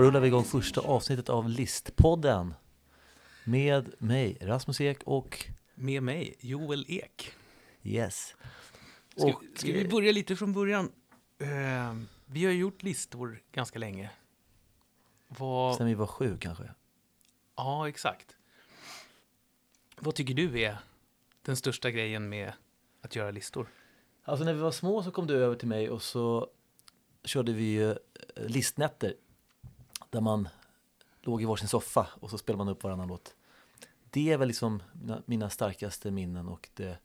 Då rullar vi igång första avsnittet av Listpodden med mig, Rasmus Ek och Med mig, Joel Ek. Yes. Ska, Och, ska vi eh, börja lite från början? Eh, vi har gjort listor ganska länge. Vad, Sen vi var sju kanske. ja, exakt. Vad tycker du är den största grejen med att göra listor? Alltså när vi var små så kom du över till mig och så körde vi ju eh, listnätter. Där man låg i varsin soffa och så spelade man upp varannan låt. Det är väl liksom mina, mina starkaste minnen och det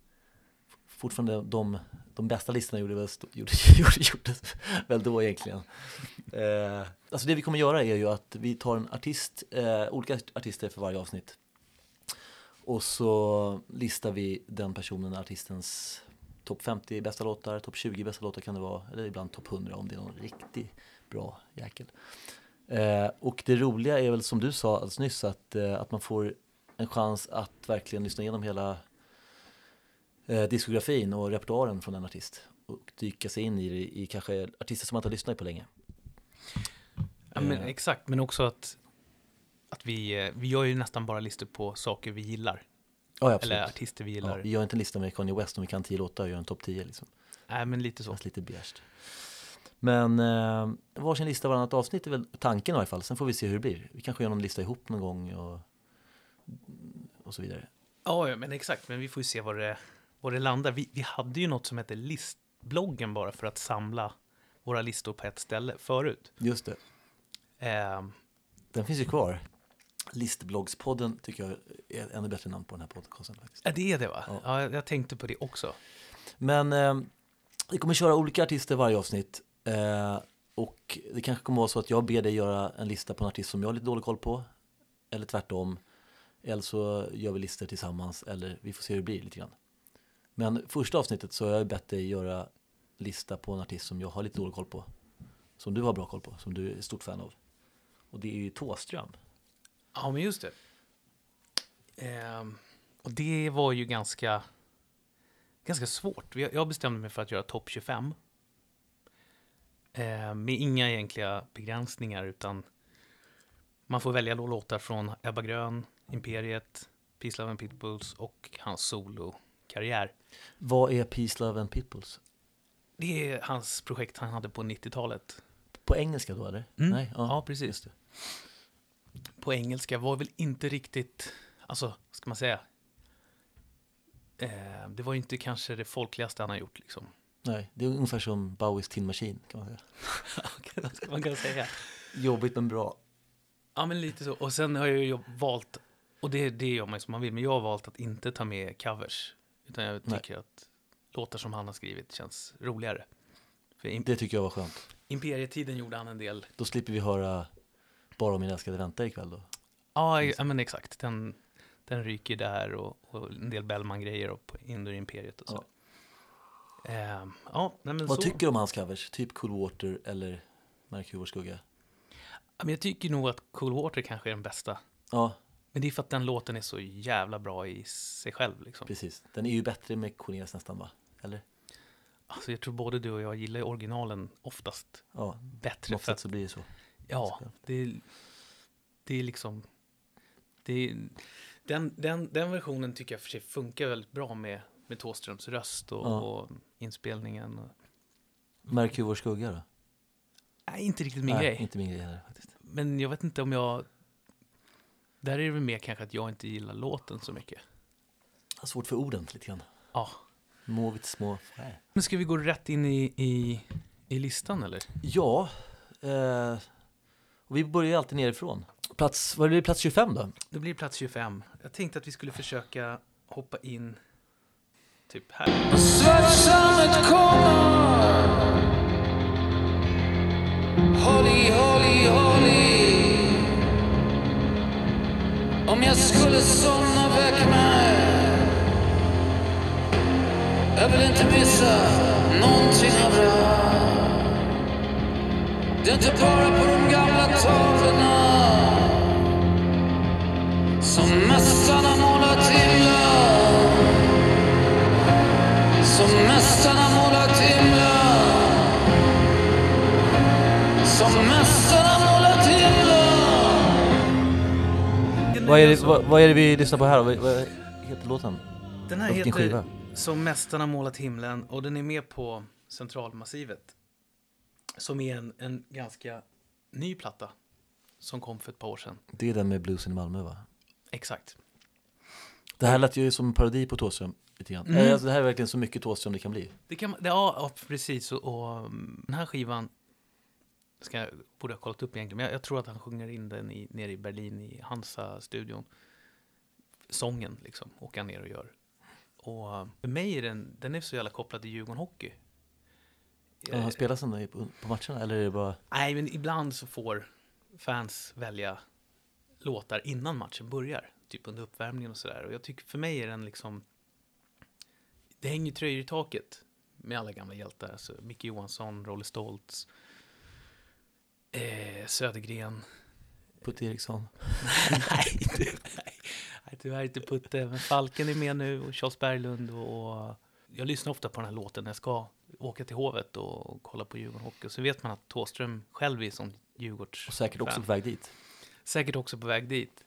fortfarande de, de bästa listorna gjorde väl, sto- gjorde, gjorde, gjordes väl då egentligen. Eh, alltså det vi kommer göra är ju att vi tar en artist, eh, olika artister för varje avsnitt. Och så listar vi den personen, artistens topp 50 bästa låtar, topp 20 bästa låtar kan det vara, eller ibland topp 100 om det är någon riktigt bra jäkel. Eh, och det roliga är väl som du sa alldeles nyss att, eh, att man får en chans att verkligen lyssna igenom hela eh, diskografin och repertoaren från en artist och dyka sig in i, det, i kanske artister som man inte har lyssnat på länge. Ja, men, Eh. exakt, men också att, att vi, eh, vi gör ju nästan bara listor på saker vi gillar. Ja, ja, absolut. Eller artister vi Ja, gillar. vi gör inte en lista med Kanye West om vi kan 10 låtar och gör en topp 10 liksom. Nej, men lite så. känns lite beige. Men eh, varsin lista varannat avsnitt är väl tanken i alla fall. Sen får vi se hur det blir. Vi kanske gör någon lista ihop någon gång och, och så vidare. Ja, ja, men exakt. Men vi får ju se var det, var det landar. Vi, vi hade ju något som hette listbloggen bara för att samla våra listor på ett ställe förut. Just det. Eh, Den finns ju kvar. Listbloggspodden tycker jag är ett ännu bättre namn på den här podcasten faktiskt. Ja, det är det va? Ja. Ja, jag, jag tänkte på det också. Men eh, vi kommer köra olika artister varje avsnitt. Eh, och det kanske kommer vara så att jag ber dig göra en lista på en artist som jag har lite dålig koll på. Eller tvärtom. Eller så gör vi listor tillsammans. Eller vi får se hur det blir lite grann. Men första avsnittet så har jag bett dig göra lista på en artist som jag har lite dålig koll på. Som du har bra koll på. Som du är stort fan av. Och det är ju Thåström. Ja, men just det. Ehm, och det var ju ganska, ganska svårt. Jag bestämde mig för att göra topp 25. Ehm, med inga egentliga begränsningar, utan man får välja låtar från Ebba Grön, Imperiet, Peace Love and Pitbulls och hans solokarriär. Vad är Peace, Love and Peoples? Det är hans projekt han hade på 90-talet. På engelska då eller? Mm. Nej, Ja, precis. Just det. På engelska var väl inte riktigt, alltså, ska man säga? Eh, det var ju inte kanske det folkligaste han har gjort liksom. Nej, det är ungefär som Bowies Tin Machine kan man säga. Ska man kunna säga? Jobbigt men bra. Ja, men lite så. Och sen har jag ju valt, och det, det gör man ju som man vill, men jag har valt att inte ta med covers. Utan jag Nej. tycker att låtar som han har skrivit känns roligare. Det tycker jag var skönt. Imperietiden gjorde han en del. Då slipper vi höra bara om min älskade väntar ikväll då. Ja, ja men exakt. Den, den ryker där och, och en del Bellman-grejer på Indoor Imperiet och så. Ja, ja nej, men Vad så. tycker du om hans covers? Typ Cool Water eller Merkur skugga? Ja, men jag tycker nog att Cool Water kanske är den bästa. Ja, Men det är för att den låten är så jävla bra i sig själv. Liksom. precis. Den är ju bättre med Cornelis nästan va? Eller? Alltså, jag tror både du och jag gillar originalen oftast Ja, på bättre. sätt att, så blir det så. ja, det är, det är liksom... Det är, den, den, den versionen tycker jag för sig funkar väldigt bra med, med Thåströms röst och, Ja. och inspelningen. Och, Merkur skugga då? nej, inte riktigt min Nej, grej. inte min grej heller faktiskt. Men jag vet inte om jag... Där är det väl mer kanske att jag inte gillar låten så mycket. Jag har svårt för orden lite grann. Ja. Måvigt små fär. Men ska vi gå rätt in i, i, i listan eller? Ja, eh, och vi börjar ju alltid nerifrån. Plats, vad är det, plats 25 då? Det blir plats 25. Jag tänkte att vi skulle försöka hoppa in typ här. Svartsammet kommer. Holly, Holly, Holly Om jag skulle somna, väck mig. Jag vill inte missa någonting av det här. Det är inte bara på de gamla tavlorna Som mästarna målat Vad är, det, vad, vad är det vi lyssnar på här då? Vad, vad heter låten? Den här Vilken heter skiva? Som Mästarna målat himlen och den är med på Centralmassivet. Som är en, en ganska ny platta som kom för ett par år sedan. Det är den med bluesen i Malmö va? Exakt. Det här lät ju som en parodi på Thåström lite grann. Mm. Eh, Alltså, det här är verkligen så mycket Thåström det kan bli. Det kan, det, ja, ja, precis. Och, och mm, den här skivan ska, jag- borde jag ha kollat upp egentligen. Men jag, jag tror att han sjunger in den i, nere i Berlin i Hansa-studion. Sången liksom, åker han ner och gör. Och för mig är den, den är så jävla kopplad till Djurgården Hockey. Ja, han då på, på matcherna eller är det bara? Nej, men ibland så får fans välja låtar innan matchen börjar. Typ under uppvärmningen och sådär. Och jag tycker för mig är den liksom... Det hänger tröjor i taket med alla gamla hjältar. Alltså Micke Johansson, Rolle Stoltz, eh, Södergren. Putte Eriksson? nej, det- nej, nej, tyvärr inte Putte. Men Falken är med nu och Charles Berglund. Och, och jag lyssnar ofta på den här låten när jag ska åka till Hovet och kolla på Djurgården Hockey. Och så vet man att Thåström själv är som Djurgårds Och säkert också på väg dit. Säkert också på väg dit.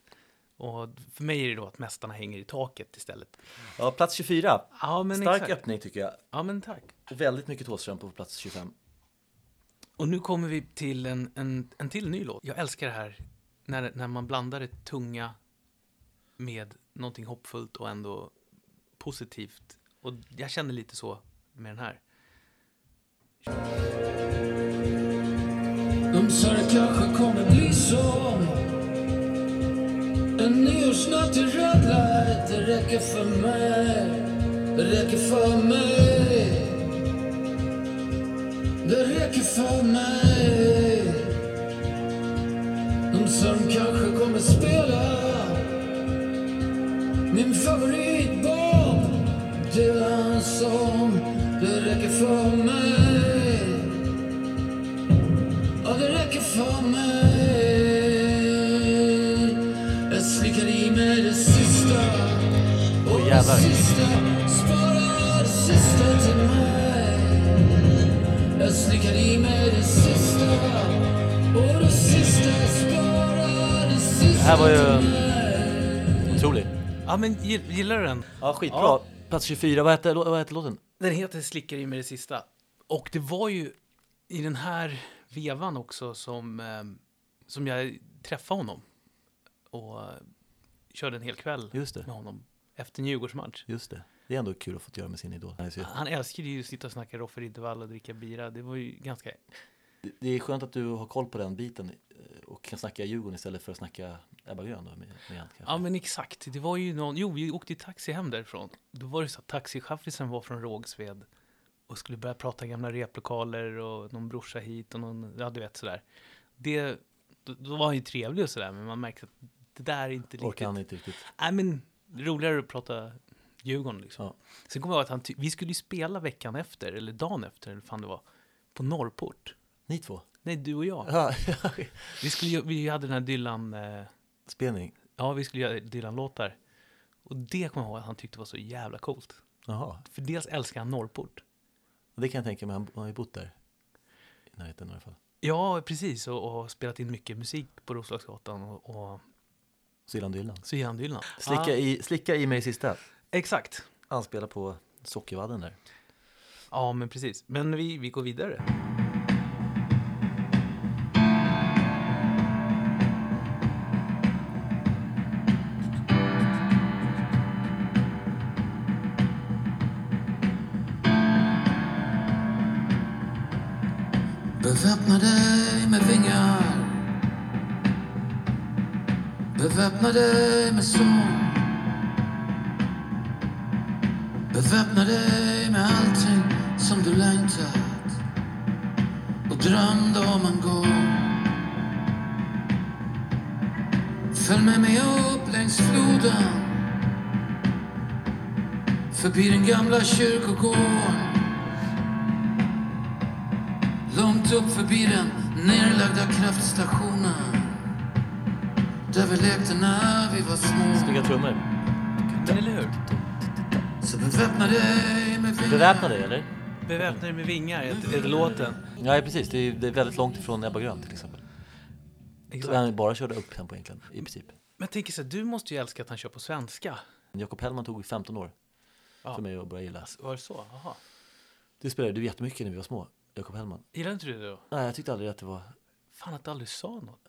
Och för mig är det då att mästarna hänger i taket istället. Ja, plats 24. Ja, Stark exakt. öppning tycker jag. Ja, men tack. Och väldigt mycket Thåström på plats 25. Och nu kommer vi till en, en, en till ny låt. Jag älskar det här när, när man blandar det tunga med någonting hoppfullt och ändå positivt. Och jag känner lite så med den här. De sa det kanske kommer bli så En nyårsnatt i röd light Det räcker för mig Det räcker för mig det räcker för mig. De de kanske kommer spela. Min favorit Bob Dylans sång. Det räcker för mig. Ja, det räcker för mig. Jag slickar i mig det sista. Och det sista Sparar det sista till mig Jag slickar i mig det sista Och det sista Sparar det sista här var ju- till mig Otrolig. Ja, men gill- gillar du den? Ja, skitbra. Ja. Plats 24. Vad heter, vad heter låten? Den heter Slickar i mig det sista. Och det var ju i den här vevan också som, eh, som jag träffade honom. Och eh, körde en hel kväll Just det. med honom efter en Djurgårdsmatch. Just det. Det är ändå kul att få göra med sin idol. Han älskade ju att sitta och snacka Roffe Riddervall och dricka bira. Det var ju ganska... Det- Det är skönt att du har koll på den biten eh, och kan snacka Djurgården istället för att snacka Ebba Grön då, med, med kanske. Ja men exakt. Det var ju någon... Jo, vi åkte i taxi hem därifrån. Då var det så att taxichaffisen var från Rågsved och skulle börja prata gamla replokaler och någon brorsa hit och någon... Ja, du vet sådär. Det... Då, då var han ju trevlig och sådär, men man märkte att det där är inte riktigt... Orkar han inte riktigt. Nej, men roligare att prata Djurgården liksom. Ja. Sen kommer jag ihåg att han... Vi skulle ju spela veckan efter, eller dagen efter, eller fan det var, på Norrport. Ni två? Nej, du och jag. Ja, Vi, skulle, vi hade den här Dylan... Eh, spelning. Ja, vi skulle göra Dylan-låtar. Och det kommer jag ihåg att han tyckte var så jävla coolt. Jaha, För dels älskar han Norrport. det kan jag tänka mig. Han har ju bott där. I närheten i alla fall. Ja, precis. Och, och spelat in mycket musik på Roslagsgatan. Och, och Så gillar han Dylan. så ger han Dylan. Slicka, Ja, i, slicka i mig sista. Exakt. Anspelar på sockervadden där. Ja, men precis. Men vi, vi går vidare. Dig med vingar Beväpna dig eller? Beväpna dig med vingar, är, låten? Ja, precis. Det är, det är väldigt långt ifrån Ebba Grön till exempel. Exakt. Han bara körde upp tempo egentligen, i princip. Men jag tänker så här, du måste ju älska att han kör på svenska. Jakob Hellman tog 15 år Ja. för mig att börja gilla. Var det så? Jaha. Det spelade du jättemycket när vi var små, Jakob Hellman. Gillade inte du det då? Nej, jag tyckte aldrig att det var... Fan att du aldrig sa något.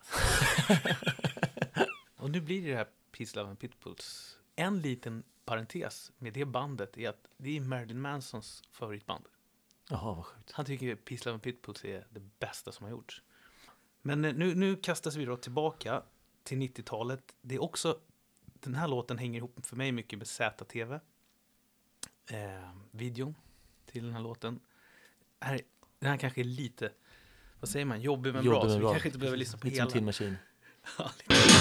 och nu blir det det här Peace, Love and Pitbulls. En liten parentes med det bandet är att det är Marilyn Mansons favoritband. Jaha, vad sjukt. Han tycker Peace, Love and Pitbulls är det bästa som har gjorts. Men eh, nu, nu kastas vi då tillbaka till 90-talet. Det är också, den här låten hänger ihop för mig mycket med ZTV. Eh, videon till den här låten. Här, den här kanske är lite, vad säger man, jobbig men bra. Jobbig Så men vi bra. kanske inte behöver lyssna på Lite som hela. Tin Machine. Lite. Tell me a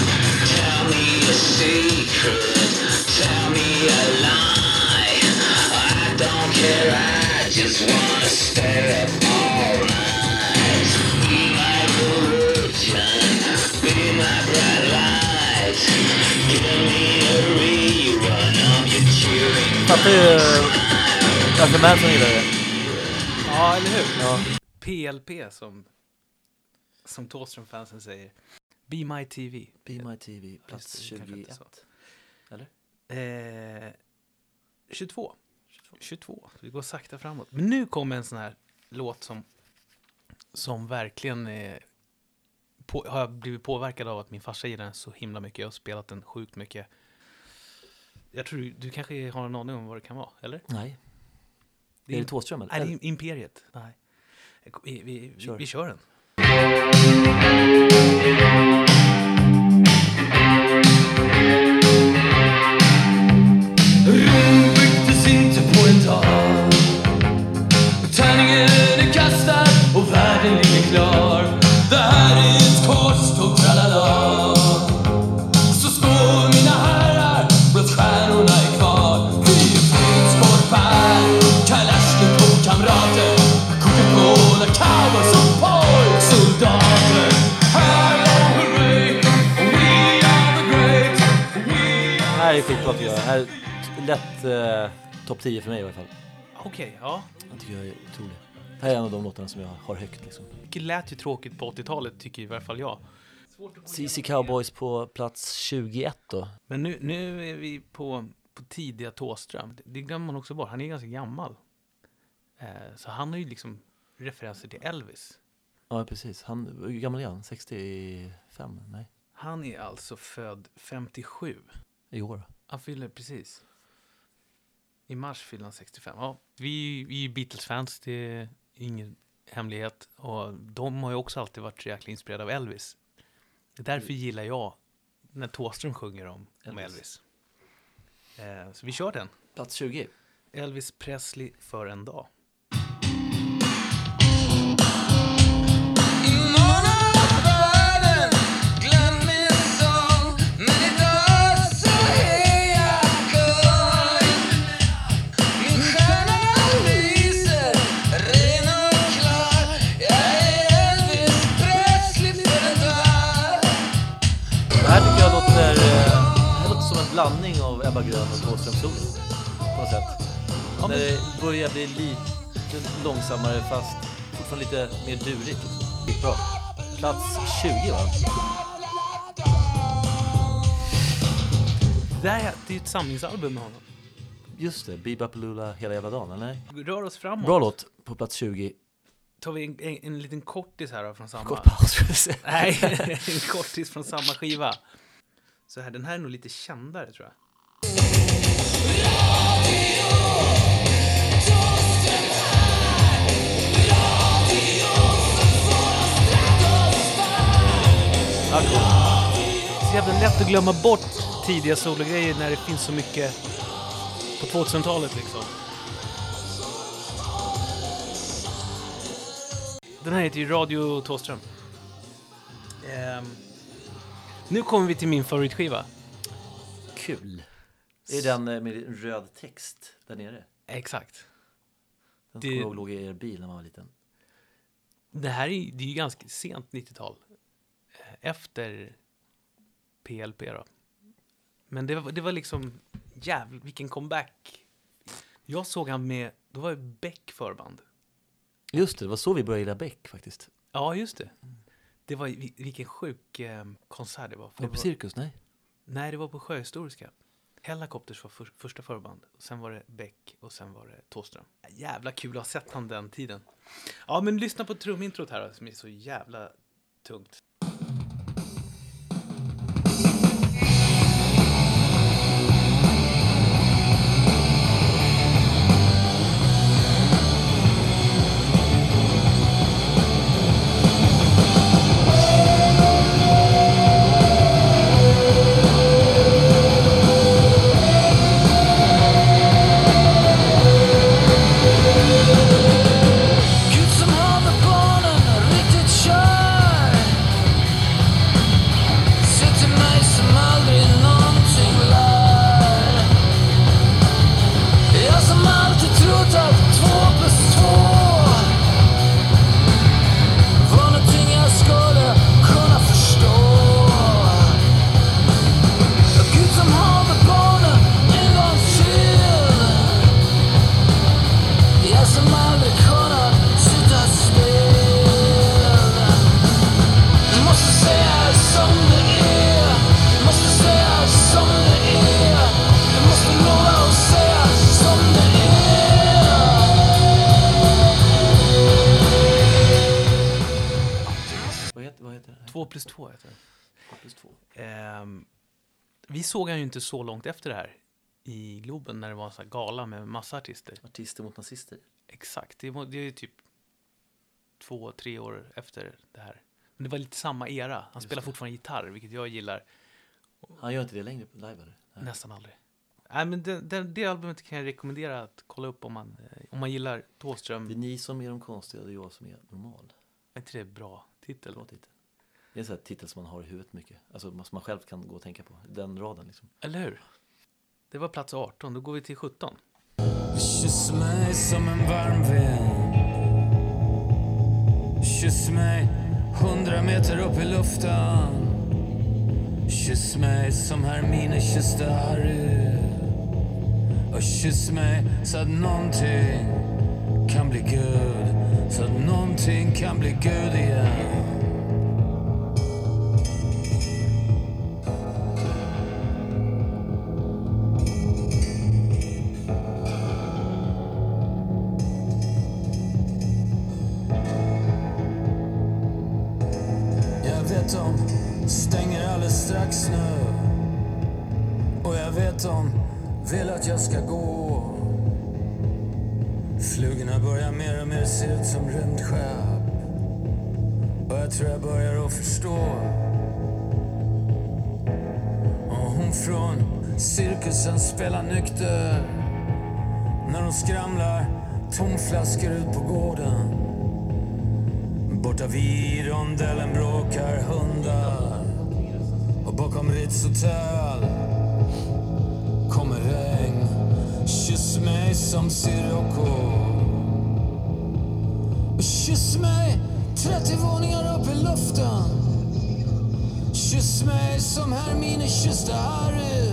Fattar ju varför Manson gillar det. ja, eller hur? Ja. PLP som, som Thåström-fansen säger. Be My TV. Be My TV, plats Just det, kanske inte 21. så. Eller? Eh, 22. 22. Vi går sakta framåt. Men nu kommer en sån här låt som, som verkligen eh, på, har jag blivit påverkad av att min farsa gillar den så himla mycket. Jag har spelat den sjukt mycket. Jag tror du, du kanske har en aning om vad det kan vara, eller? Nej. Det är är- det Thåström eller? Nej, det är Imperiet. Nej. Vi, vi, vi, vi kör den. Skitbra tycker jag. Här är lätt eh, topp 10 för mig i alla fall. Okej, ja. Jag tycker jag är otrolig. Det här är en av de låtarna som jag har högt liksom. Det lät ju tråkigt på 80-talet, tycker i alla fall jag. CC Cowboys på plats 21 då. Men nu, nu är vi på, på tidiga Thåström. Det glömmer man också bort. Han är ganska gammal. Eh, så han har ju liksom referenser till Elvis. Ja, precis. Han, hur gammal är han? 65? Nej, Han är alltså född 57. i år. Han fyller precis. I mars fyller han 65. Ja, vi, vi är Beatles-fans, det är ingen hemlighet. Och de har ju också alltid varit så jäkla inspirerade av Elvis. Därför gillar jag när Thåström sjunger om, om Elvis. Elvis. Eh, så vi kör den. Plats 20. Elvis Presley för en dag. Ebba Grön och Thåström Solo. På något sätt. Ja, När men- det börjar bli lite långsammare fast fortfarande lite mer durigt. Bra. Plats 20 va? Det här är det är ju ett samlingsalbum med honom. Just det, Bebop hela jävla dagen, eller? Vi rör oss framåt. Bra låt på plats 20. Tar vi en, en, en liten kortis här då från samma... Kort paus. Nej, en kortis från samma skiva. Så här, den här är nog lite kändare tror jag. Så jävla lätt att glömma bort tidiga sologrejer när det finns så mycket på 2000-talet liksom. Den här heter ju Radio Thåström. Ehm, nu kommer vi till min favoritskiva. Kul. Det är den eh, med röd text där nere. Exakt. Den Det- låg i er bil när man var liten. Det här är, det är ju ganska sent 90-tal. Efter PLP då. Men det var, det var liksom, jävlar vilken comeback. Jag såg han med, då var ju Beck förband. Just det, det var så vi började gilla Beck faktiskt. Ja, just det. Det var, vil- vilken sjuk eh, konsert det var. För Var det på Cirkus? Nej. Nej, det var på Sjöhistoriska. Hellacopters var för, första förband. Sen var det Beck och sen var det Thåström. Jävla kul att ha sett han den tiden. Ja, men lyssna på trumintrot här som är så jävla tungt. Såg han ju inte så långt efter det här i Globen när det var en sån här gala med massa artister. Artister mot nazister. Exakt, det, var, det är ju typ två, tre år efter det här. Men det var lite samma era. Han spelar det. fortfarande gitarr, vilket jag gillar Han gör inte det längre live eller? Nej. nästan aldrig. Nej, men det, det, det albumet kan jag rekommendera att kolla upp om man, eh, om man gillar Thåström. Det är ni som är de konstiga och jag som är normal. Är inte det bra titel? Bra titel. Det är en sån här titel som man har i huvudet mycket. Alltså som man själv kan gå och tänka på. Den raden liksom. Eller hur? Det var plats 18, då går vi till 17. Kyss mig som en varm vind Kyss mig hundra meter upp i luften Kyss mig som Hermine kysste Harry Och kyss mig så att någonting kan bli Gud Så att någonting kan bli Gud igen tror jag börjar att förstå. Och hon från cirkusen spelar nykter. När hon skramlar tomflaskor ut på gården. Borta vid rondellen bråkar hundar. Och bakom Ritz hotell kommer regn. Kyss mig som Sirocco 30 våningar upp i luften. Kyss mig som Hermine kysste Harry.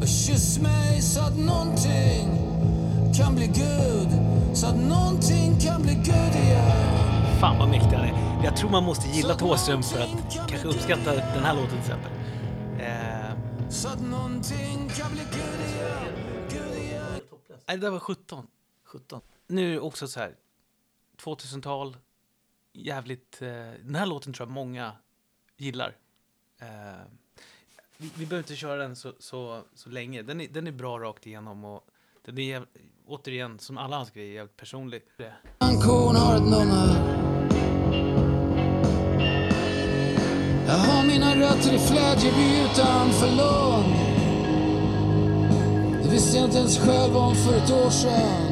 Och kyss mig så att någonting kan bli Gud. Så att någonting kan bli Gud igen. Fan vad mäktig han är. Jag tror man måste gilla Thåström för att kanske uppskatta den här låten till exempel. Eh, Så att någonting kan bli Gud igen. Gud igen. Nej, det där var 17. 17. Nu också så här, 2000-tal, jävligt... Eh, den här låten tror jag många gillar. Eh, vi, vi behöver inte köra den så, så, så länge. Den är, den är bra rakt igenom och den är jäv, återigen, som alla hans grejer, jävligt personlig. Korn har ett nummer Jag har mina rötter i Flädjeby utanför Lund Det visste jag inte ens själv om för ett år sedan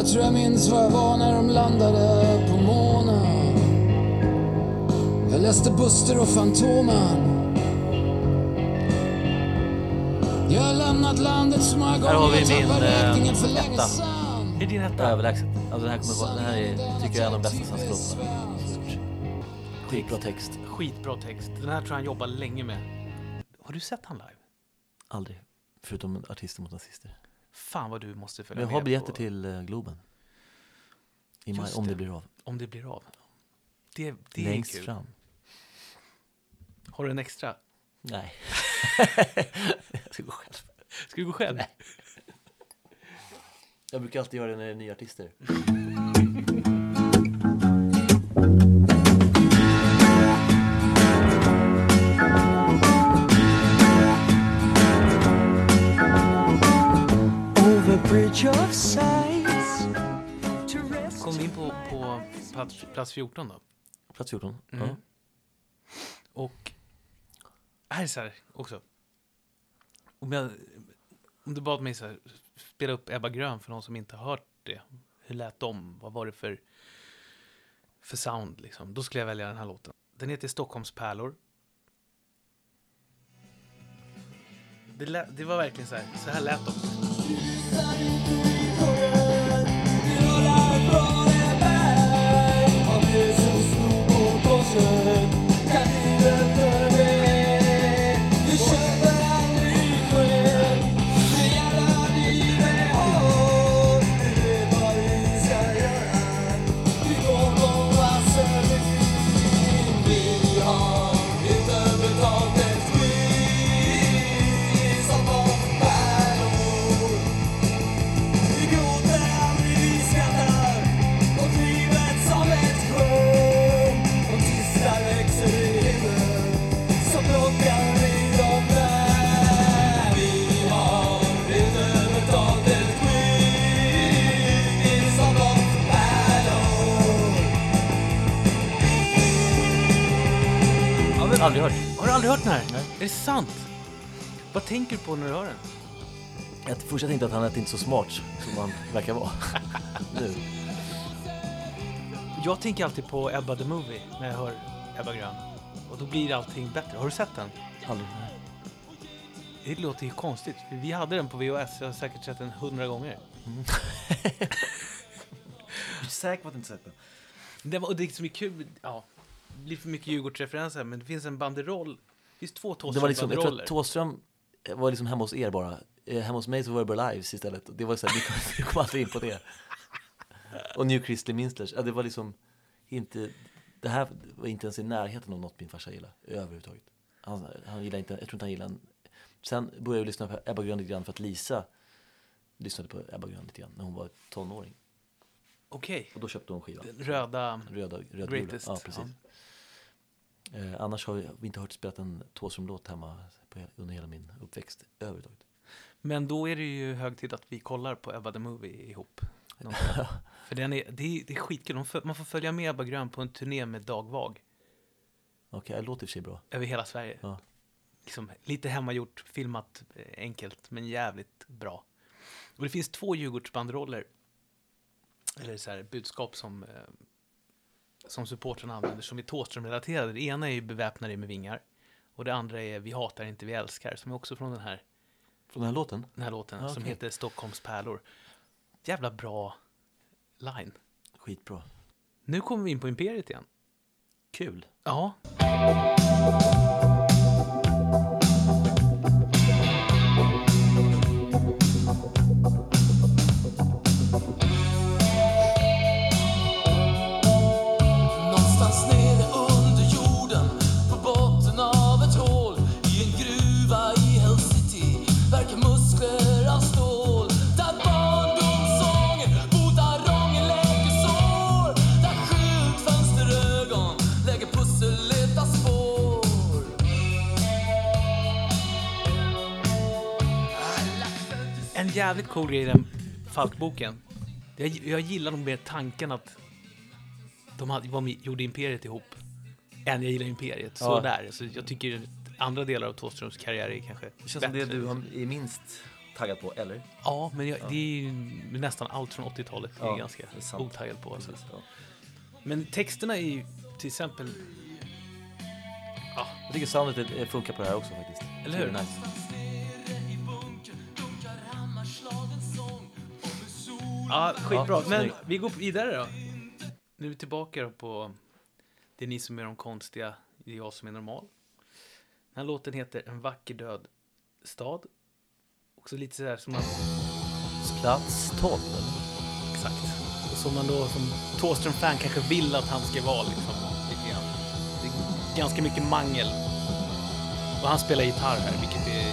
jag tror jag minns var jag var när de landade på månen Jag läste Buster och Fantomen Jag har lämnat landet så många Här har gånger vi min, eh, etta. sedan Är det din etta? Överlägset. Alltså den här kommer vara, den här är, tycker jag är en av de bästa svenska låtarna. Skitbra text. Skitbra text. Den här tror jag han jobbar länge med. Har du sett han live? Aldrig. Förutom artister mot nazister. Fan vad du måste följa jag med har biljetter på. till eh, Globen. I maj, om det det. blir av. Om det blir av. Det, det är Längst kul. fram. Har du en extra? Nej. jag ska gå själv. Ska du gå själv? Jag brukar alltid göra det när det är nya artister. Kom vi in på, på plats, plats 14 då. Plats 14. Mm. Ja. Och här är så här också. Om, jag, om du bad mig så här, spela upp Ebba Grön för någon som inte har hört det. Hur lät de? Vad var det för, för sound liksom? Då skulle jag välja den här låten. Den heter Stockholms pärlor. Det, lät, det var verkligen så här, så här lät de. Aldrig sant? Vad tänker du på när du hör den? Jag först jag tänkte att han lät inte så smart som han verkar vara. nu. Jag tänker alltid på Ebba the Movie när jag hör Ebba Grön. Och då blir allting bättre. Har du sett den? Aldrig. Det låter ju konstigt. Vi hade den på VHS. Jag har säkert sett den hundra gånger. Är du säker på att du inte sett den? Det, var, och det som är kul, ja, det blir för mycket Djurgårdsreferenser, men det finns en banderoll. Finns två Det var liksom, jag tror att Thåström var liksom hemma hos er bara. Eh, Hemma hos mig så var det bara lives istället. Det var så här, vi kom, vi kom aldrig in på det. Och New Chrisley Minsters, ja, det var liksom inte, det här var inte ens i närheten av något min farsa gillade överhuvudtaget. Han, han gillade inte, jag tror inte han gillade en, Sen började jag lyssna på Ebba Grön lite grann för att Lisa lyssnade på Ebba Grön lite grann när hon var tonåring. Okej, Och då köpte hon skivan. den röda Röda, röda Greatest. Ja, precis. Eh, annars har vi, inte hört spelat en Thåström-låt hemma på, under hela min uppväxt överhuvudtaget. Men då är det ju hög tid att vi kollar på Ebba the Movie ihop. För den är, det, är, det är skitkul. Man får följa med Ebba Grön på en turné med Dag Vag Okej, det låter i sig bra. över hela Sverige. Ja. Liksom, lite hemmagjort, filmat eh, enkelt, men jävligt bra. Och det finns två Djurgårdsbanderoller, eller så här, budskap som, eh, som supportrarna använder, som är Thåström-relaterade. Det ena är ju beväpna dig med vingar, och det andra är vi hatar inte, vi älskar, som är också från den här, Från den här låten? den här låten, Ja, som okej. heter Stockholms pärlor. Jävla bra line. Skitbra. Nu kommer vi in på Imperiet igen. Kul. Ja. Jävligt cool grej i den Falkboken. Jag, jag gillar nog mer tanken att de hade, var med, gjorde Imperiet ihop än jag gillar Imperiet. Så Ja. där. Så jag tycker andra delar av Thåströms karriär är kanske Det känns som det bättre. du är minst taggad på, eller? Ja, men jag, det är ju nästan allt från 80-talet. Jag är Ja, ganska det är otaggad på. Så. Precis, ja. Men texterna är ju till exempel... Ja, Jag tycker soundet funkar på det här också faktiskt. Eller hur? Ja, skitbra. Men vi går vidare då. Nu är vi tillbaka då på Det är ni som är de konstiga, det är jag som är normal. Den här låten heter En vacker död stad. Också lite sådär som att... Plats 12. Exakt. Som man då som Thåström-fan kanske vill att han ska vara liksom. Lite grann. Det är ganska mycket mangel. Och han spelar gitarr här, vilket är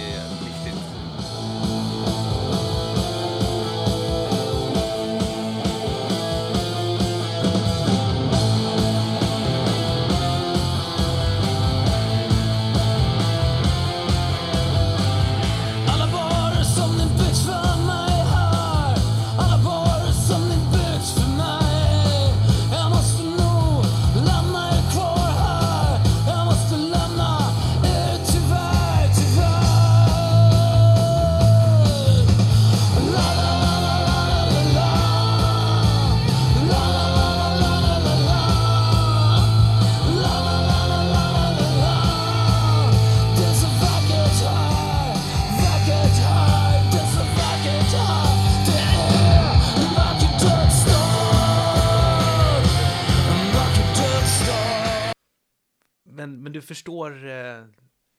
förstår eh,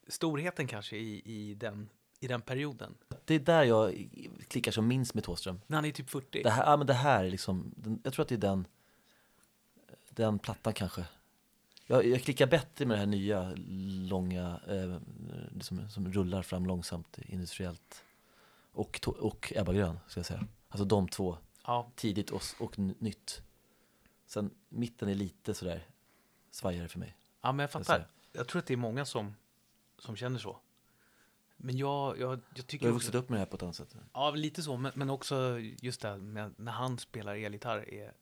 storheten kanske i, i, den, i den perioden? Det är där jag klickar som minst med Thåström. När han är typ 40? Det här, ja, men det här är liksom, den, jag tror att det är den, den plattan kanske. Jag, jag klickar bättre med det här nya, långa, eh, som, som rullar fram långsamt, industriellt. Och, och Ebba Grön, ska jag säga. Alltså de två, Ja, tidigt och, och nytt. Sen mitten är lite sådär svajare för mig. ja, men jag fattar. Jag tror att det är många som, som känner så. Men jag, jag, jag tycker Du har också- vuxit upp med det här på ett annat sätt. Ja, lite så. Men, men också just det här med när han spelar elgitarr. Är,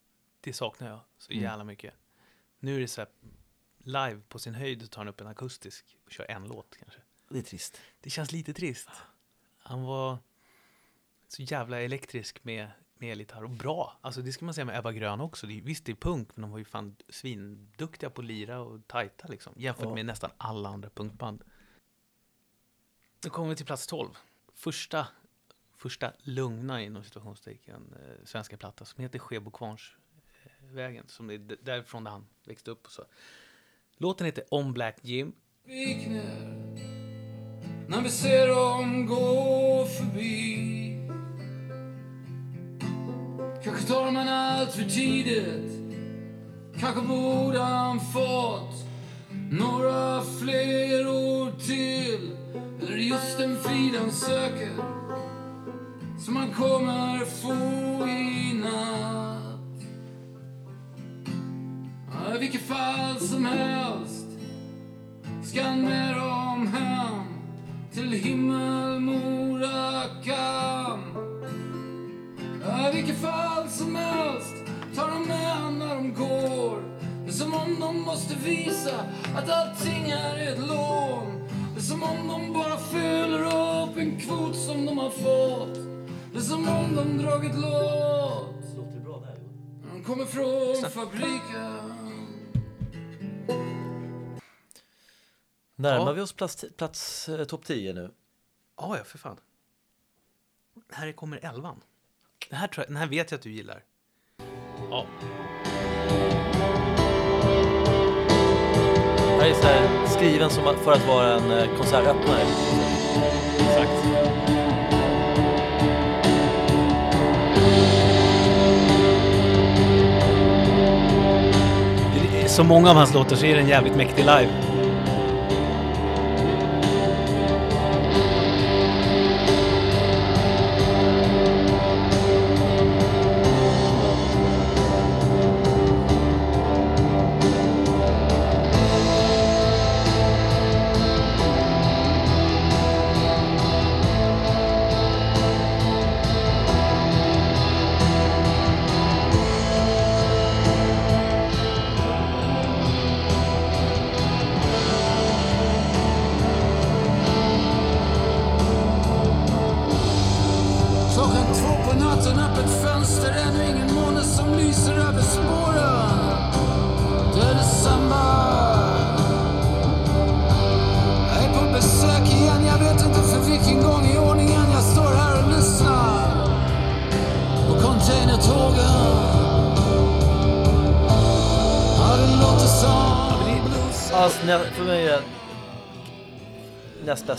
det saknar jag så Mm. jävla mycket. Nu är det så här, live på sin höjd tar han upp en akustisk och kör en låt kanske. Det är trist. Det känns lite trist. Han var så jävla elektrisk med, med elgitarr och bra. Alltså det ska man säga med Ebba Grön också. Det, är- visst, det är punk, men de var ju fan svinduktiga på att lira och tajta liksom. Jämfört Ja. med nästan alla andra punkband. Nu kommer vi till plats 12. Första, första lugna inom situationstecken eh, svenska platta som heter Skebo eh, vägen Som är därifrån där han växte upp och så. Låten heter On Black Jim. Vikner när vi ser dem gå förbi Kanske tar man allt för tidigt. Kanske borde han fått några fler ord till. Eller just den frid han söker som han kommer få i natt. Ja, I vilket fall som helst ska han med dem hem till himmelmorakam. I vilket fall som helst tar de med när de går. Det är som om de måste visa att allting här är ett lån. Det är som om de bara fyller upp en kvot som de har fått. Det är som om de dragit låt. Låter det bra där? när De kommer från fabriken. Närmar Ja. vi oss plats, plats eh, topp 10 nu? Ja, ja, för fan. Här kommer elvan. Den här, tror jag, den här vet jag att du gillar. Ja, Det här är så här, skriven som för att vara en eh, konsertöppnare. exakt. Som många av hans låtar så är den jävligt mäktig live.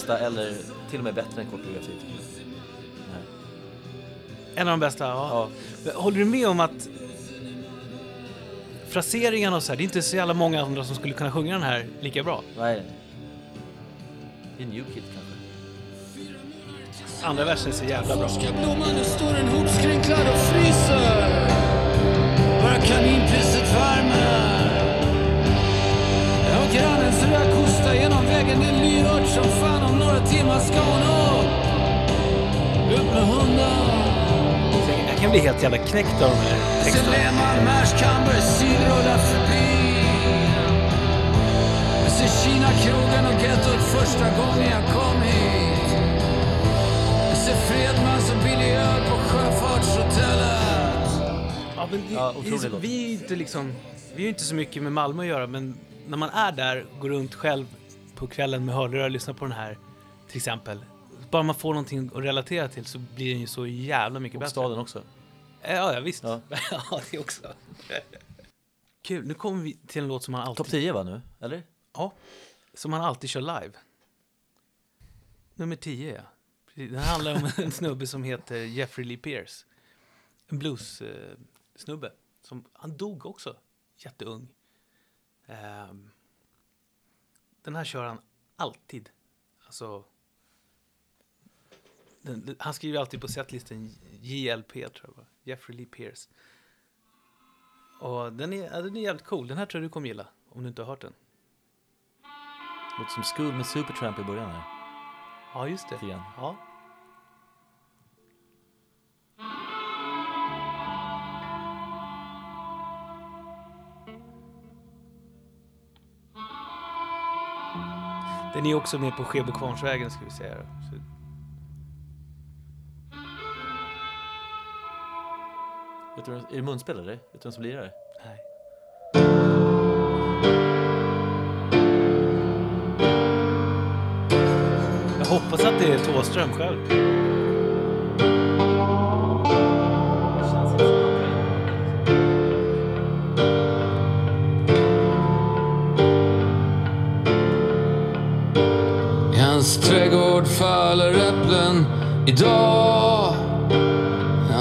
Bästa eller till och med bättre än koreografi. En av de bästa, ja. Ja. Håller du med om att fraseringarna och så här, det är inte så jävla många andra som skulle kunna sjunga den här lika bra. Nej. Det är New Kid kanske. Andra versen är så jävla bra. Blomman, nu står en hopskrynklad och fryser Bara kaninpriset värmer Och grannens rödkosta genom vägen är lyhörd som fan Om några timmar ska hon upp med Så Jag kan bli helt jävla knäckt av de här texterna. Sidrullar förbi Jag ser Kina-krogen och gettot första gången jag kom hit Jag ser Fredmans och billig öl på Sjöfartshotellet Ja, men det, Ja, det är otrolig så, låt. vi är ju inte liksom, vi är ju inte så mycket med Malmö att göra, men när man är där, går runt själv på kvällen med hörlurar och lyssnar på den här, till exempel. Bara man får någonting att relatera till så blir den ju så jävla mycket Och bättre. staden också. Ja, ja visst. Ja. Ja, det också. Kul, nu kommer vi till en låt som man alltid, Topp 10 va nu? Eller? ja, som man alltid kör live. Nummer 10, ja. Den handlar om en snubbe som heter Jeffrey Lee Pierce. En blues-snubbe. som, han dog också, jätteung. Ehm, den här kör han alltid. Alltså, den, han skriver alltid på setlisten JLP, tror jag var. Jeffrey Lee Pierce. Och den är, ja, den är jävligt cool. Den här tror jag du kommer gilla, om du inte har hört den. Låter som School med Supertramp i början här. Ja, just det. Grann. Ja. Den är också med på Skebokvarnsvägen ska vi säga. Så, Vet du, är det munspel eller? Vet du vem som lirar det? nej. Jag hoppas att det är Thåström själv. I hans trädgård faller äpplen idag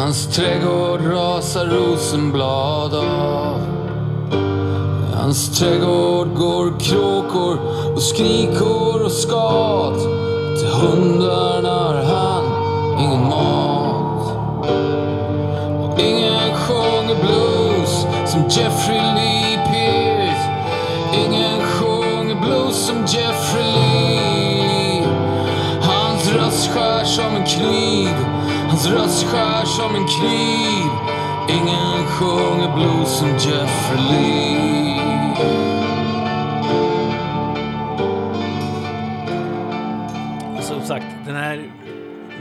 hans trädgård rasar rosenblad av. I hans trädgård går kråkor och skrikor och skat Till hundarna har han ingen mat. Och ingen sjunger blues som Jeffrey Lee Pears. Ingen sjunger blues som Jeffrey Lee. Hans röst skär som en kniv röst skär som en kniv Ingen sjunger blues som Jeffrey Lee som sagt, den här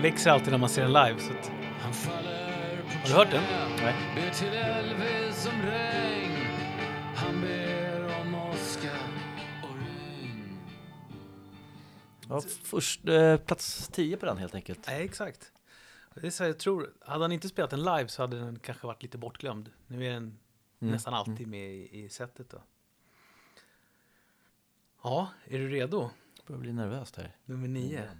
växer alltid när man ser den live. Så att, Han faller på har du hört den? Nej. Ja, först, eh, plats 10 på den helt enkelt. Nej, exakt. Det är så här, jag tror, hade han inte spelat den live så hade den kanske varit lite bortglömd. Nu är den Mm. nästan alltid med i, i setet då. Ja, är du redo? Jag börjar bli nervöst här. Nummer nio. Mm.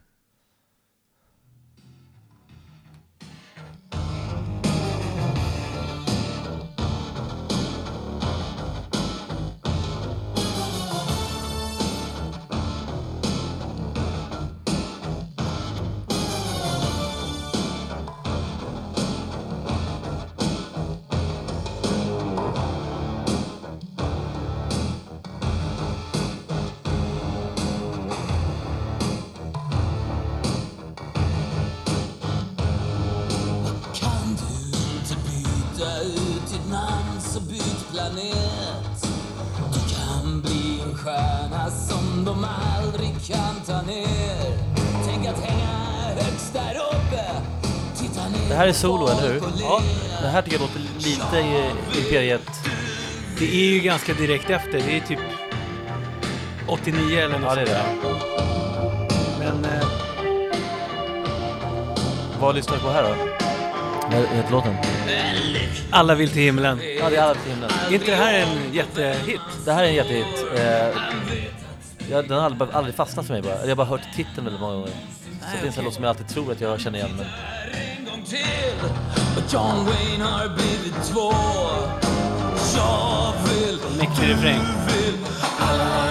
Här är solo, eller hur? Ja. Det här tycker jag låter lite Imperiet. Det är ju ganska direkt efter. Det är typ 89 eller något Ja, det är det. Men eh, Vad lyssnar du på här då? Vad heter låten? alla vill till himlen. Ja, det är Alla till himlen. Är inte det här en jättehit? Det här är en jättehit. Eh, jag, den har aldrig, aldrig fastnat för mig bara. Jag har bara hört titeln väldigt många gånger. Så det finns en låt som jag alltid tror att jag känner igen. Men till Och John Wayne har blivit två Jag vill, Mäktig refräng. vill, alla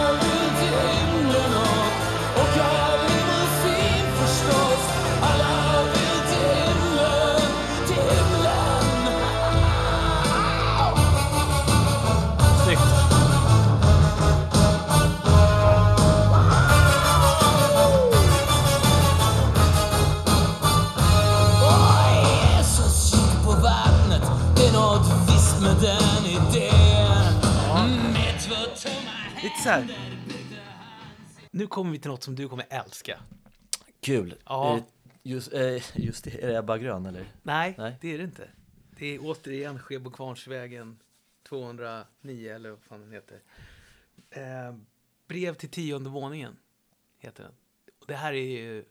så här. Nu kommer vi till något som du kommer älska. Kul. Ja. Just, eh, just det, är det Ebba Grön eller? Nej, Nej. det är det inte. Det är återigen Skebokvarnsvägen 209 eller vad fan den heter. Eh, brev till tionde våningen heter den. Och det här är ju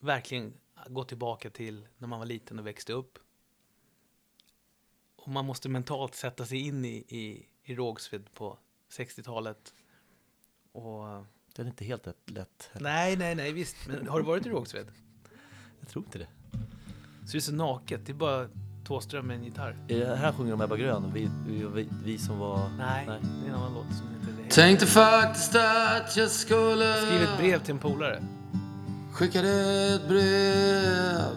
verkligen att gå tillbaka till när man var liten och växte upp. Och man måste mentalt sätta sig in i, i, i Rågsved på 60-talet. Och Den är inte helt lätt. lätt. nej, nej, nej, visst. Men har du varit i Rågsved? Jag tror inte det. Så det är så naket. Det är bara Thåström med en gitarr. Är det här sjunger de Ebba Grön och vi, vi, vi, vi som var... Nej, det är en annan låt som heter det. Tänkte faktiskt att jag skulle Skriv ett brev till en polare. Skickade ett brev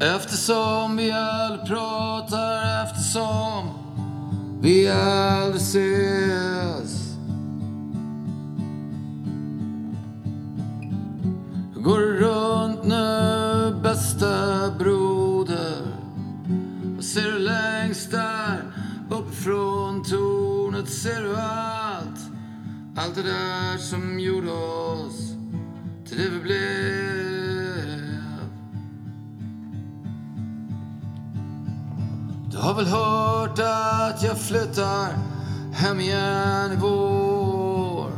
Eftersom vi aldrig pratar Eftersom vi aldrig ses går runt nu bästa broder? Vad ser du längst där uppifrån tornet? Ser du allt? Allt det där som gjorde oss till det vi blev. Du har väl hört att jag flyttar hem igen i vår.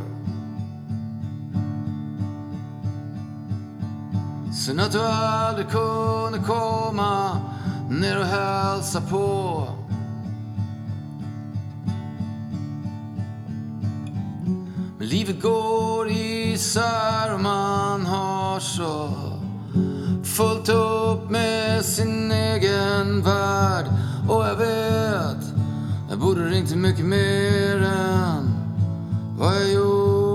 Synd att du aldrig kunde komma ner och hälsa på. Men livet går isär och man har så fullt upp med sin egen värld. Och jag vet, jag borde ringt mycket mer än vad jag gjort.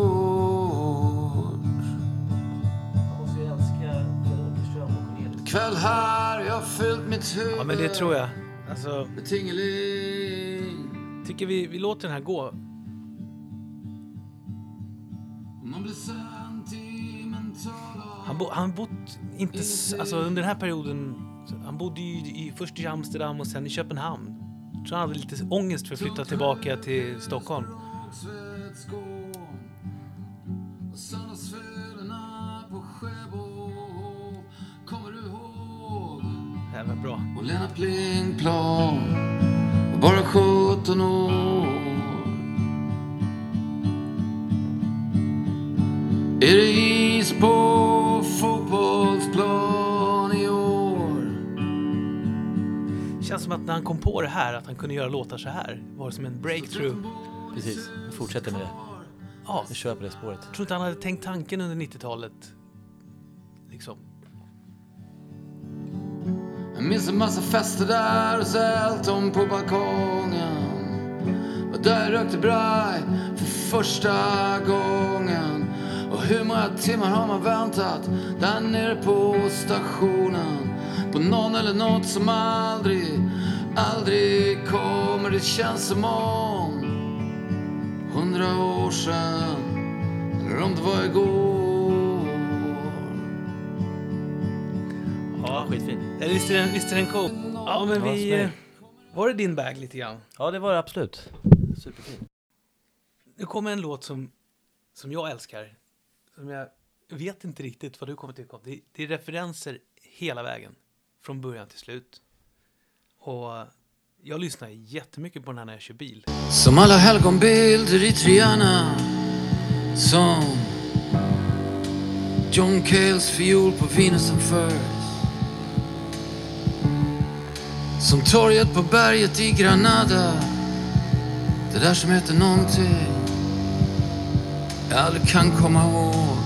Kväll här, jag har fyllt mitt huvud Ja, men det tror jag. Alltså, tingeling. tycker vi, vi låter den här gå. Han, bo, han bott inte, alltså under den här perioden, han bodde ju i, först i Amsterdam och sen i Köpenhamn. Jag tror han hade lite ångest för att flytta tillbaka till Stockholm. Rågsvedsgård och på Kommer du ihåg? Det här var bra. Och Lena Plingplan var bara 17 år. Är det Känns som att när han kom på det här, att han kunde göra låtar så här, var det som en breakthrough. Precis, vi fortsätter med det. Ja, Vi kör på det spåret. jag tror inte han hade tänkt tanken under 90-talet. Liksom. Jag minns en massa fester där hos Elton på balkongen. Och där jag rökte braj för första gången. Och hur många timmar har man väntat där nere på stationen? På någon eller något som aldrig, aldrig kommer. Det känns som om hundra år sedan. Eller om det var igår. Ja, skitfin. Visst är den, visst är den cool? Ja, men vi... eh, Var det din bag lite grann? Ja, det var det absolut. Superfin. Nu kommer en låt som, som jag älskar. Som jag vet inte riktigt vad du kommer tycka om. Det, det är referenser hela vägen. Från början till slut. Och jag lyssnar jättemycket på den här när jag kör bil. Som alla helgonbilder i Triana Som John Cales fiol på Venus and First Som torget på berget i Granada Det där som heter någonting Jag aldrig kan komma ihåg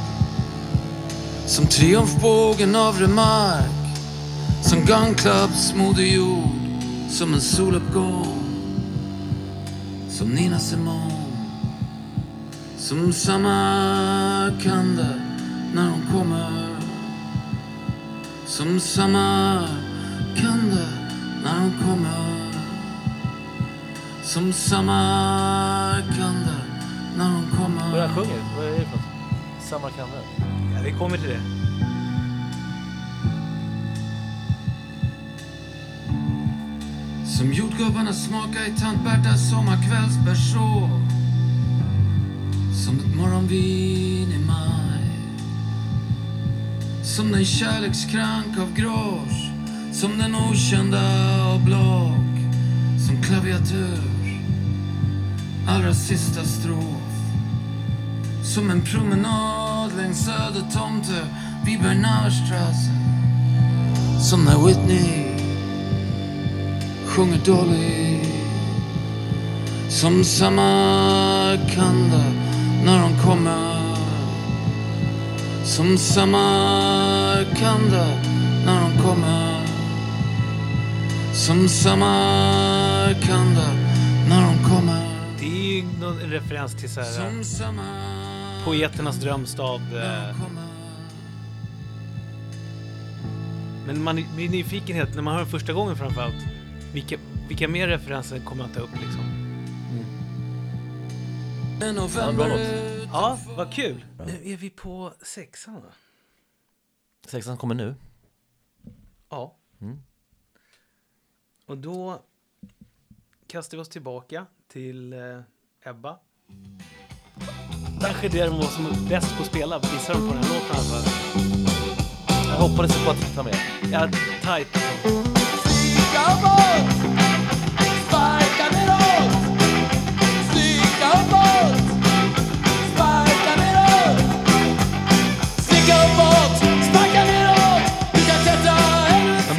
Som triumfbågen av Remark som Gun Clubs moder jord som en soluppgång Som Nina Simone Som Samarkanda när hon kommer Som Samarkanda när hon kommer Som Samarkanda när hon kommer Vad är det han sjunger? Vad är det för något? Samarkanda? Ja, vi kommer till det. Som jordgubbarna smakar i tant Bertas sommarkvällsberså Som ett morgonvin i maj. Som den kärlekskrank av grås. Som den okända av block Som klaviatur. Allra sista strof. Som en promenad längs Södertomte vid Bernardstrasse Som när Whitney sjunger Dolly Som Samarkanda när hon kommer. Som Samarkanda när hon kommer. Som Samarkanda när hon kommer. Det är ju någon en referens till så här, Samarkanda poeternas drömstad. Eh, men man blir nyfikenhet när man hör den första gången framförallt. Vilka, vilka mer referenser kommer man ta upp liksom? En Ja, bra november låt. Ja, vad kul! Nu är vi på sexan va? Sexan kommer nu. Ja. Mm. Och då kastar vi oss tillbaka till eh, Ebba. Kanske det de var som är bäst på att spela, visar de på den här låten fall. Jag hoppades på att ta med. Ja, tight alltså. Man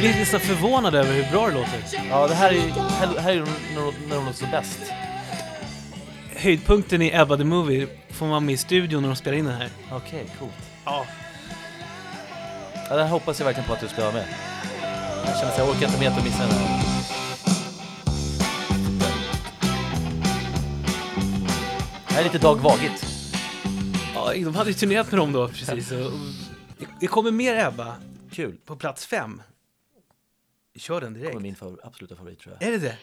blir lite så förvånad över hur bra det låter. Ja, det här är, här, här är ju när, de låter som bäst. Höjdpunkten i Ebba the Movie får man med i studion när de spelar in den här. Okej, coolt. Ja. Ja, det här hoppas jag verkligen på att du ska vara med. Jag känner att jag orkar inte med att missa den här. Det här är lite Dag Vagigt. ja, de hade ju turnerat med dem då precis. Och, det- kommer mer Ebba Kul. på plats fem. Kör den direkt. kommer min favor- absoluta favorit tror jag. Är det det?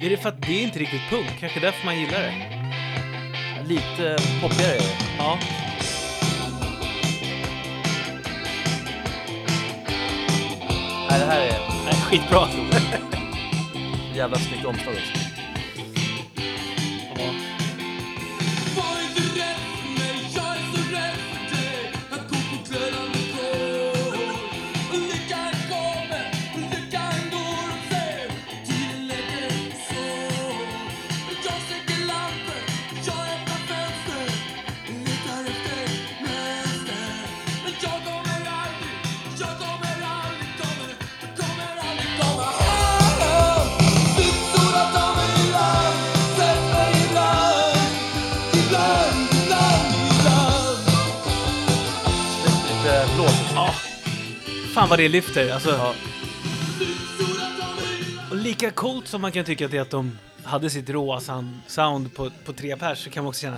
Är det för att det är inte riktigt punk? Kanske därför man gillar det? Lite poppigare. Ja. Nej, det här är Nej, skitbra. jävla snyggt omslag också. Fan vad det lyfter. Alltså, Ja. och lika coolt som man kan tycka att det är att de hade sitt råa sound, på, på tre pers så kan man också känna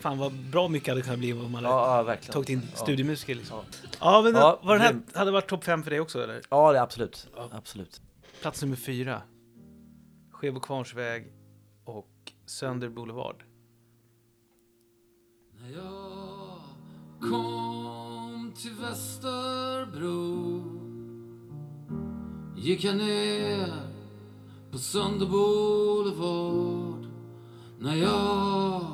Fan vad bra mycket hade kunnat bli om man hade Ja, ja, verkligen. tagit in Ja. studiomusiker liksom. Ja. Ja, men Ja, var den här hade varit topp fem för dig också eller? Ja, det är absolut. Absolut. Plats nummer fyra. Skebo Kvarnsväg och Sönder Boulevard. När jag kom till Västerbro gick jag ner på Sönder Boulevard. När jag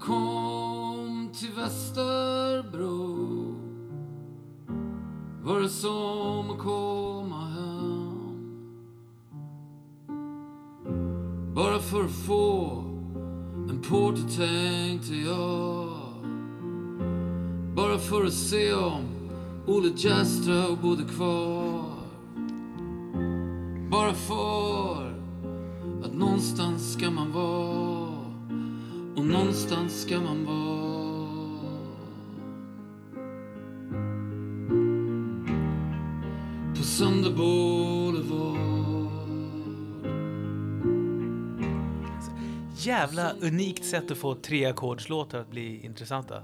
kom till Västerbro var det som att komma hem. Bara för att få en porter tänkte jag. Bara för att se om Olle Jaström bodde kvar far att någonstans ska man vara och någonstans ska man vara. På Sunday Boulevard. Jävla alltså- unikt sätt att få treackordslåtar att bli intressanta.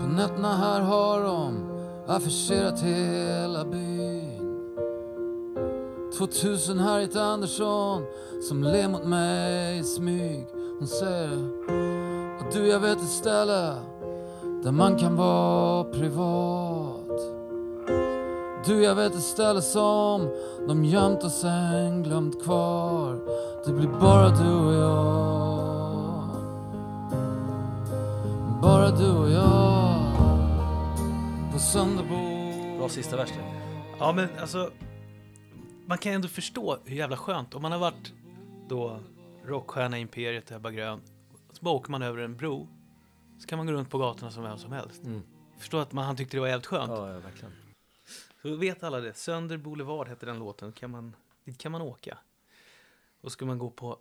På nätterna här har de affischerat hela 2000 Harriet Andersson som ler mot mig i smyg. Hon säger att du jag vet ett ställe där man kan vara privat. Du jag vet ett ställe som de gömt och sen glömt kvar. Det blir bara du och jag. Bara du och jag. På Sönderbo Bra sista vers. Ja, men alltså. Man kan ändå förstå hur jävla skönt. Om man har varit då rockstjärna i Imperiet, Ebba Grön. Så bara åker man över en bro. Så kan man gå runt på gatorna som vem som helst. Mm. Förstå att man, han tyckte det var jävligt skönt. Ja, ja, verkligen. Så vet alla det. Sönder Boulevard hette den låten. Kan man, dit kan man åka. Och ska man gå på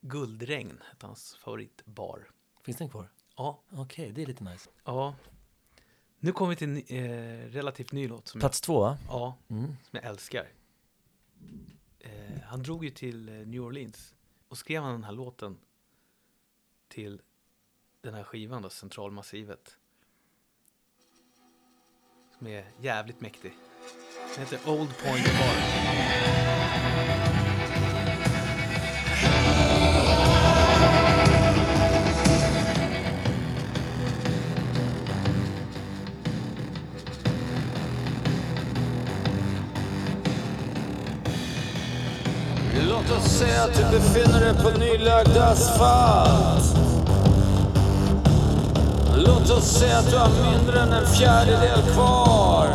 Guldregn, hette hans favoritbar. Finns den kvar? Ja, Okej, det är lite nice. ja. Nu kommer vi till en eh, relativt ny låt. Som Plats två, va? jag, ja, Mm. som jag älskar. Eh, han drog ju till eh, New Orleans och skrev han den här låten till den här skivan då, Centralmassivet. Som är jävligt mäktig. Den heter Old Point Bar. Att du befinner dig på nylagd asfalt. Låt oss säga att du har mindre än en fjärdedel kvar.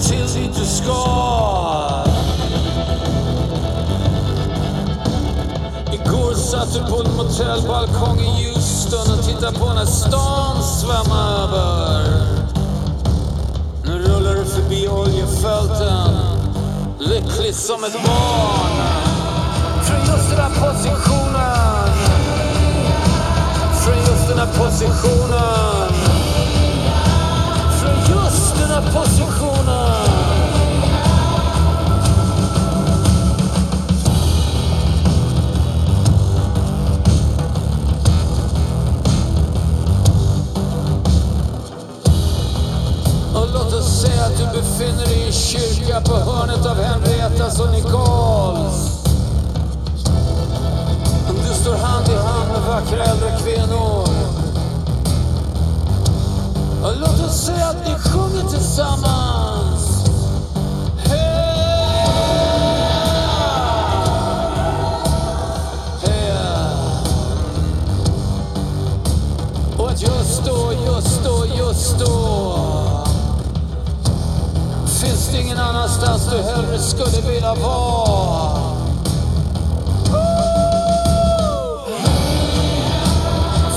Till dit du ska. Igår satt du på en motellbalkong i Houston och tittade på när stan svämmade över. Nu rullar du förbi oljefälten Lycklig som ett barn. Från just den här positionen. Från just den här positionen. Från just den här positionen. Och låt oss säga att du befinner dig i en kyrka på hörnet av Henrietas och Nichols. Du står hand i hand med vackra äldre kvinnor. Och låt oss säga att ni sjunger tillsammans. Ingen annanstans du hellre skulle vilja vara?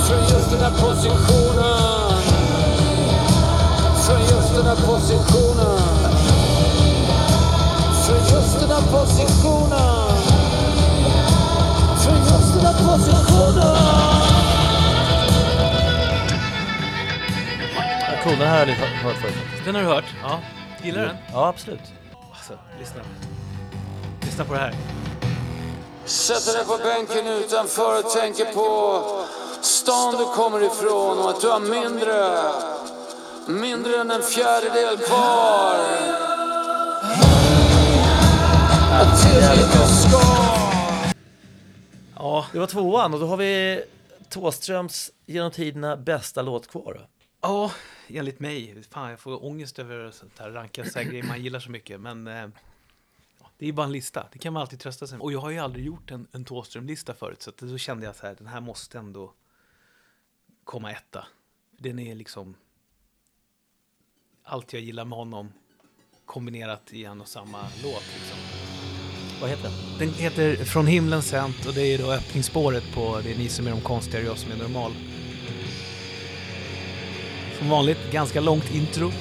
Från just den här positionen Från just den här positionen Från just den här positionen Från just den här positionen cool, den här har jag hört förut. Den har du hört? Ja. Gillar du den? Ja, absolut. Alltså, lyssna. Lyssna på det här. Sätter dig på bänken utanför och tänker på stan du kommer ifrån och att du har mindre, mindre än en fjärdedel kvar. Att ska. Ja, Det var tvåan och då har vi Thåströms genom tiderna bästa låt kvar. ja, enligt mig. Fan, jag får ångest över sånt här ranka så här grejer man gillar så mycket. Men eh, det är bara en lista. Det kan man alltid trösta sig med. Och jag har ju aldrig gjort en, en Thåström-lista förut. Så då kände jag så här, den här måste ändå komma etta. Den är liksom allt jag gillar med honom kombinerat i en och samma låt. Liksom. Vad heter den? Den heter Från himlen sänt och det är då öppningsspåret på Det är ni som är de konstiga och jag som är normal. Som vanligt, ganska långt intro.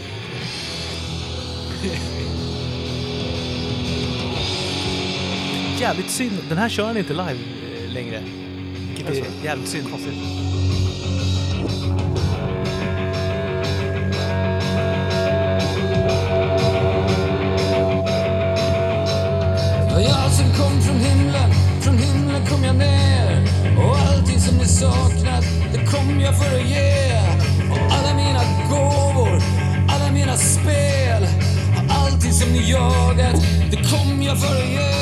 jävligt synd. Den här kör han inte live eh, längre. Vilket är jävligt synd. Jag som kom från himlen, från himlen kom jag ner. Och allting som ni saknat, det kom jag för att ge gåvor, alla mina spel och allting som ni jagat, det kom jag för att göra.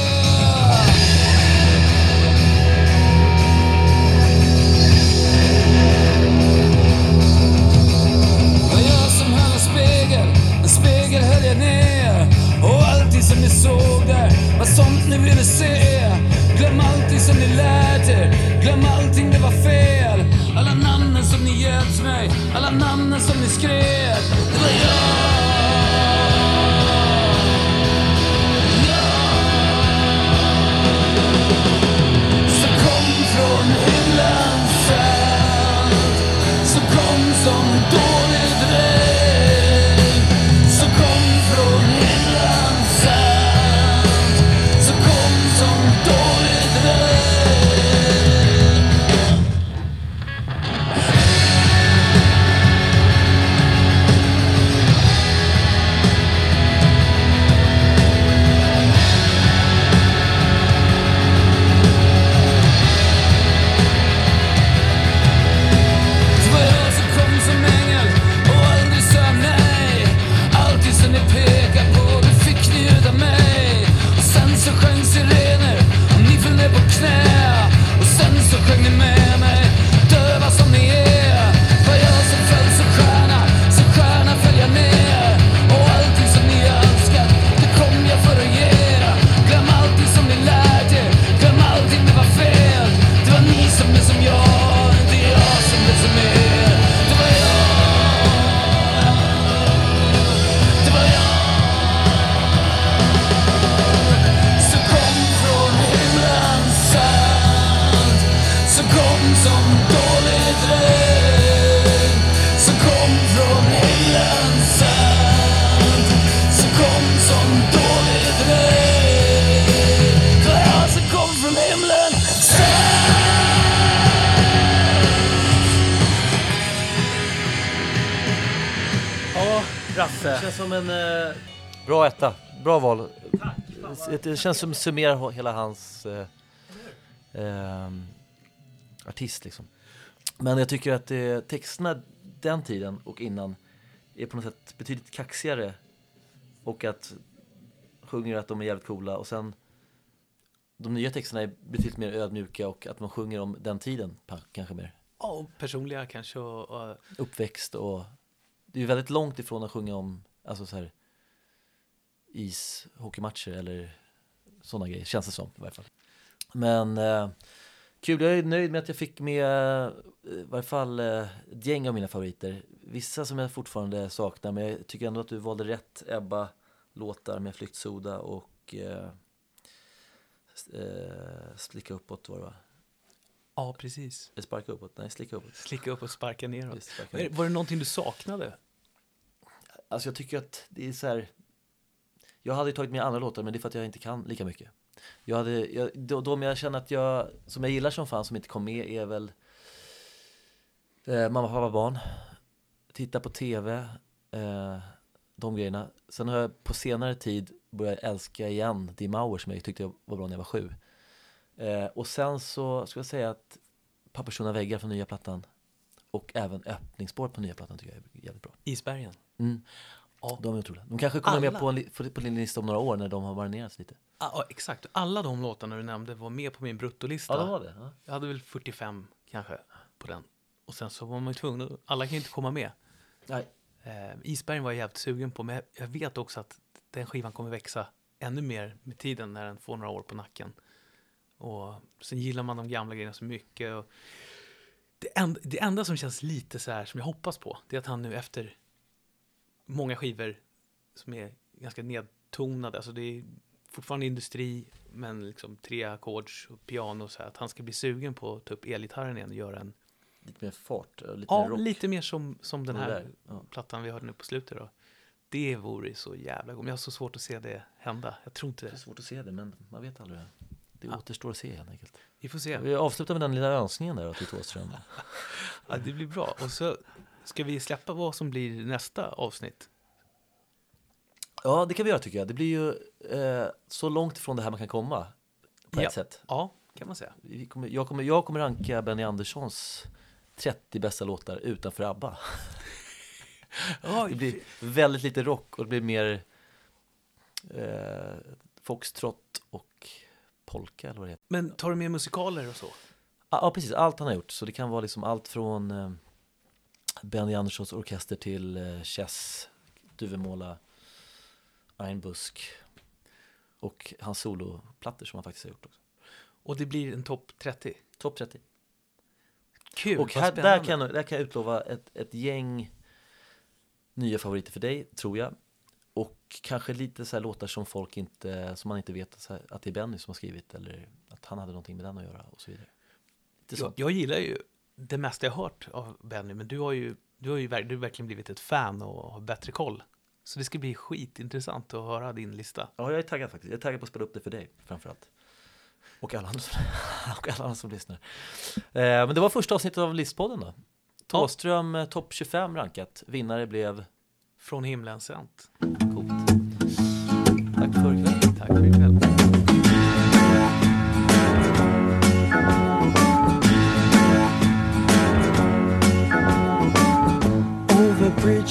Jag som han en spegel, en spegel höll jag ner och allting som ni såg där var sånt ni ville se. Glöm allting som ni lärt er, glöm allting det var fel. Alla namnen som ni gett mig, alla namnen som ni skrev. Det var jag. Bra etta. Bra val. Det, känns som summerar hela hans eh, ehm, artist liksom. Men jag tycker att eh, texterna den tiden och innan är på något sätt betydligt kaxigare och att sjunger att de är jävligt coola och sen de nya texterna är betydligt mer ödmjuka och att man sjunger om den tiden kanske mer. Ja, och personliga kanske och, och Uppväxt och det är ju väldigt långt ifrån att sjunga om alltså så här ishockeymatcher eller sådana grejer, känns det som i varje fall. Men eh, kul, jag är nöjd med att jag fick med eh, i varje fall eh, ett gäng av mina favoriter. Vissa som jag fortfarande saknar, men jag tycker ändå att du valde rätt Ebba låtar med Flyktsoda och eh, eh, Slicka uppåt var det va? Ja, precis. Eller Sparka uppåt? Nej, Slicka uppåt. Slicka upp och sparka neråt. Just, sparka uppåt. var det någonting du saknade? Alltså jag tycker att det är så här. Jag hade tagit med andra låtar men det är för att jag inte kan lika mycket. Jag hade, jag, de, de jag känner att jag, som jag gillar som fan som inte kom med är väl eh, Mamma, pappa, barn. Titta på tv. Eh, de grejerna. Sen har jag på senare tid börjat älska igen Die Mauer som jag tyckte var bra när jag var sju. Eh, och sen så ska jag säga att Papperstunna väggar från nya plattan och även öppningsspår på nya plattan tycker jag är jävligt bra. Isbergen. Mm. Ja. De är otroliga. De kanske kommer med Alla. på, en, på, din lista om några år när de har marinerats lite. Ja, exakt. Alla de låtarna du nämnde var med på min bruttolista. Ja, de var det. Ja. Jag hade väl 45 kanske på den. Och sen så var man ju tvungen, alla kan ju inte komma med. Nej. Eh, Isbergen var jag jävligt sugen på, men jag, jag vet också att den skivan kommer växa ännu mer med tiden när den får några år på nacken. Och sen gillar man de gamla grejerna så mycket. Och det, enda, det enda som känns lite så här som jag hoppas på, det är att han nu efter många skivor som är ganska nedtonade, alltså det är fortfarande industri, men liksom tre ackords och piano så här, att han ska bli sugen på att ta upp elgitarren igen och göra en, Lite mer fart lite ja, mer rock. lite mer som, som den här. Ja. plattan vi hörde nu på slutet då. Det vore så jävla gott. Men jag har så svårt att se det hända. Jag tror inte Det är det. svårt att se det, men man vet aldrig. Det Ja. återstår att se helt enkelt. Vi får se. Vi avslutar med den lilla önskningen där till Thåström. Ja, det blir bra. Och så ska vi släppa vad som blir nästa avsnitt. Ja, det kan vi göra tycker jag. Det blir ju eh, så långt ifrån det här man kan komma. På Ja. ett sätt. Ja, kan man säga. Kommer, jag, kommer, jag kommer ranka Benny Anderssons 30 bästa låtar utanför ABBA. Det blir väldigt lite rock och det blir mer eh, foxtrot och polka eller vad det heter. Men tar du med musikaler och så? Ja, ja, precis. Allt han har gjort. Så det kan vara liksom allt från eh, Benny Anderssons orkester till eh, Chess, Duvemåla, Einbusk och hans soloplattor som han faktiskt har gjort också. Och det blir en topp 30? Topp 30. Kul, och här, där, kan, jag- där kan jag utlova ett, ett gäng nya favoriter för dig, tror jag. Och kanske lite så här låtar som folk inte, som man inte vet att det är Benny som har skrivit eller att han hade någonting med den att göra och så vidare. Jag, jag gillar ju det mesta jag hört av Benny, men du har ju, du har ju du har verkligen blivit ett fan och har bättre koll. Så det ska bli skitintressant att höra din lista. Ja, jag är taggad faktiskt. Jag är taggad på att spela upp det för dig framförallt. Och alla andra, och alla andra som lyssnar. Eh, men det var första avsnittet av Listpodden då. Thåström eh, topp 25 rankat. Vinnare blev Från himlen sänt. coolt. Tack för ikväll.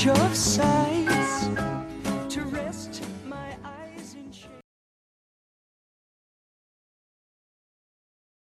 of sight.